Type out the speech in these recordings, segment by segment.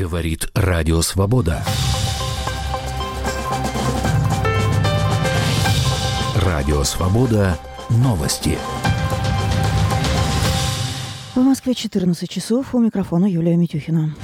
Говорит Радио Свобода. Радио Свобода. Новости. В Москве 14 часов. У микрофона Юлия Митюхина.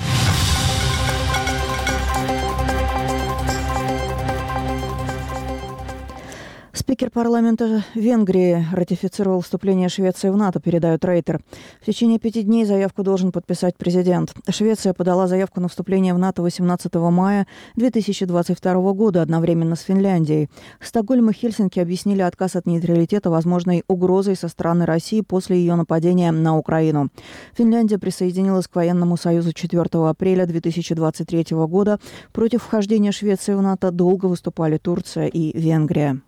Спикер парламента Венгрии ратифицировал вступление Швеции в НАТО, передает Рейтер. В течение пяти дней заявку должен подписать президент. Швеция подала заявку на вступление в НАТО 18 мая 2022 года одновременно с Финляндией. Стокгольм и Хельсинки объяснили отказ от нейтралитета возможной угрозой со стороны России после ее нападения на Украину. Финляндия присоединилась к военному союзу 4 апреля 2023 года. Против вхождения Швеции в НАТО долго выступали Турция и Венгрия.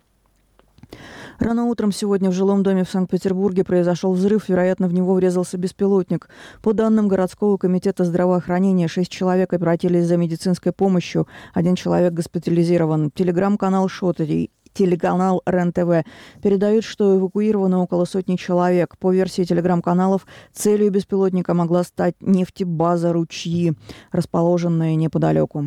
Рано утром сегодня в жилом доме в Санкт-Петербурге произошел взрыв, вероятно, в него врезался беспилотник. По данным городского комитета здравоохранения, шесть человек обратились за медицинской помощью, один человек госпитализирован. Телеграм-канал Шотери телеканал РЕН-ТВ передают, что эвакуировано около сотни человек. По версии телеграм-каналов, целью беспилотника могла стать нефтебаза «Ручьи», расположенная неподалеку.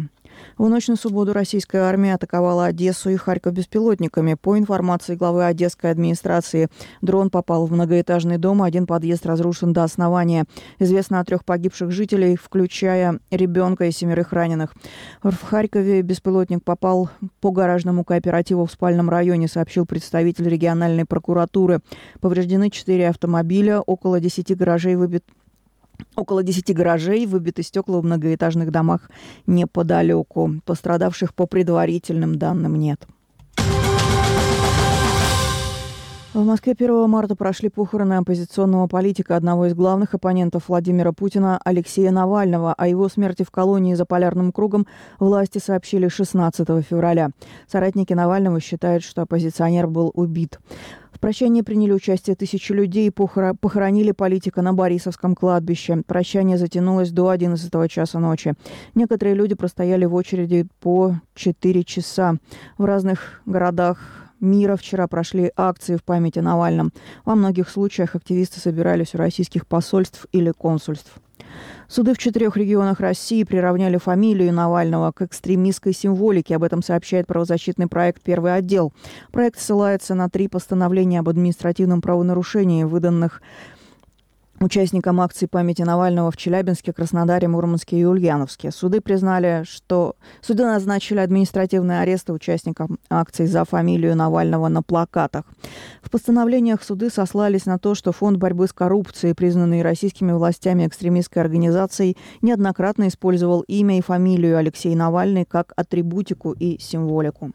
В ночь на субботу российская армия атаковала Одессу и Харьков беспилотниками. По информации главы Одесской администрации, дрон попал в многоэтажный дом, один подъезд разрушен до основания. Известно о трех погибших жителей, включая ребенка и семерых раненых. В Харькове беспилотник попал по гаражному кооперативу в спальном районе, сообщил представитель региональной прокуратуры. Повреждены четыре автомобиля, около десяти гаражей выбит Около 10 гаражей, выбиты стекла в многоэтажных домах неподалеку. Пострадавших по предварительным данным нет. В Москве 1 марта прошли похороны оппозиционного политика, одного из главных оппонентов Владимира Путина Алексея Навального. О его смерти в колонии за полярным кругом власти сообщили 16 февраля. Соратники Навального считают, что оппозиционер был убит. В прощании приняли участие тысячи людей, похоронили политика на Борисовском кладбище. Прощание затянулось до 11 часа ночи. Некоторые люди простояли в очереди по 4 часа. В разных городах мира вчера прошли акции в память о Навальном. Во многих случаях активисты собирались у российских посольств или консульств. Суды в четырех регионах России приравняли фамилию Навального к экстремистской символике. Об этом сообщает правозащитный проект «Первый отдел». Проект ссылается на три постановления об административном правонарушении, выданных участникам акции памяти Навального в Челябинске, Краснодаре, Мурманске и Ульяновске. Суды признали, что суды назначили административные аресты участникам акции за фамилию Навального на плакатах. В постановлениях суды сослались на то, что Фонд борьбы с коррупцией, признанный российскими властями экстремистской организацией, неоднократно использовал имя и фамилию Алексея Навальный как атрибутику и символику.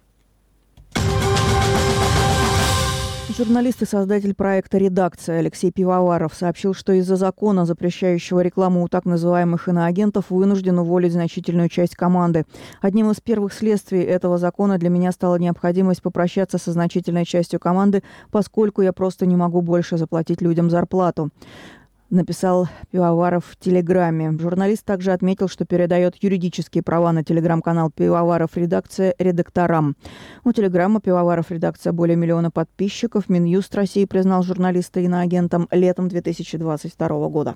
Журналист и создатель проекта «Редакция» Алексей Пивоваров сообщил, что из-за закона, запрещающего рекламу у так называемых иноагентов, вынужден уволить значительную часть команды. Одним из первых следствий этого закона для меня стала необходимость попрощаться со значительной частью команды, поскольку я просто не могу больше заплатить людям зарплату написал Пивоваров в Телеграме. Журналист также отметил, что передает юридические права на телеграм-канал Пивоваров редакция редакторам. У телеграмма Пивоваров редакция более миллиона подписчиков. Минюст России признал журналиста иноагентом летом 2022 года.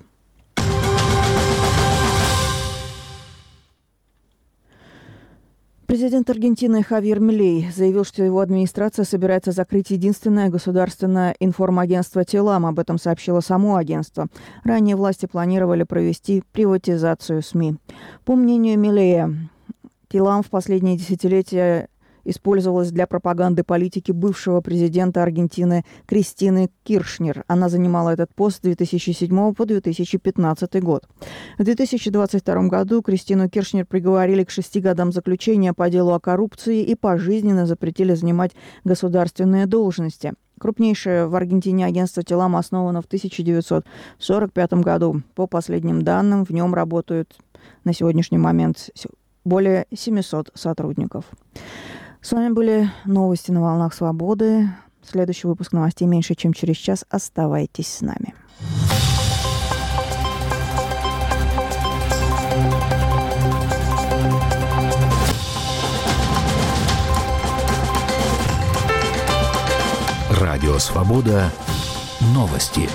Президент Аргентины Хавьер Милей заявил, что его администрация собирается закрыть единственное государственное информагентство «Телам». Об этом сообщило само агентство. Ранее власти планировали провести приватизацию СМИ. По мнению Милея, Телам в последние десятилетия использовалась для пропаганды политики бывшего президента Аргентины Кристины Киршнер. Она занимала этот пост с 2007 по 2015 год. В 2022 году Кристину Киршнер приговорили к шести годам заключения по делу о коррупции и пожизненно запретили занимать государственные должности. Крупнейшее в Аргентине агентство «Телам» основано в 1945 году. По последним данным, в нем работают на сегодняшний момент более 700 сотрудников. С вами были новости на волнах свободы. Следующий выпуск новостей меньше, чем через час. Оставайтесь с нами. Радио «Свобода». Новости.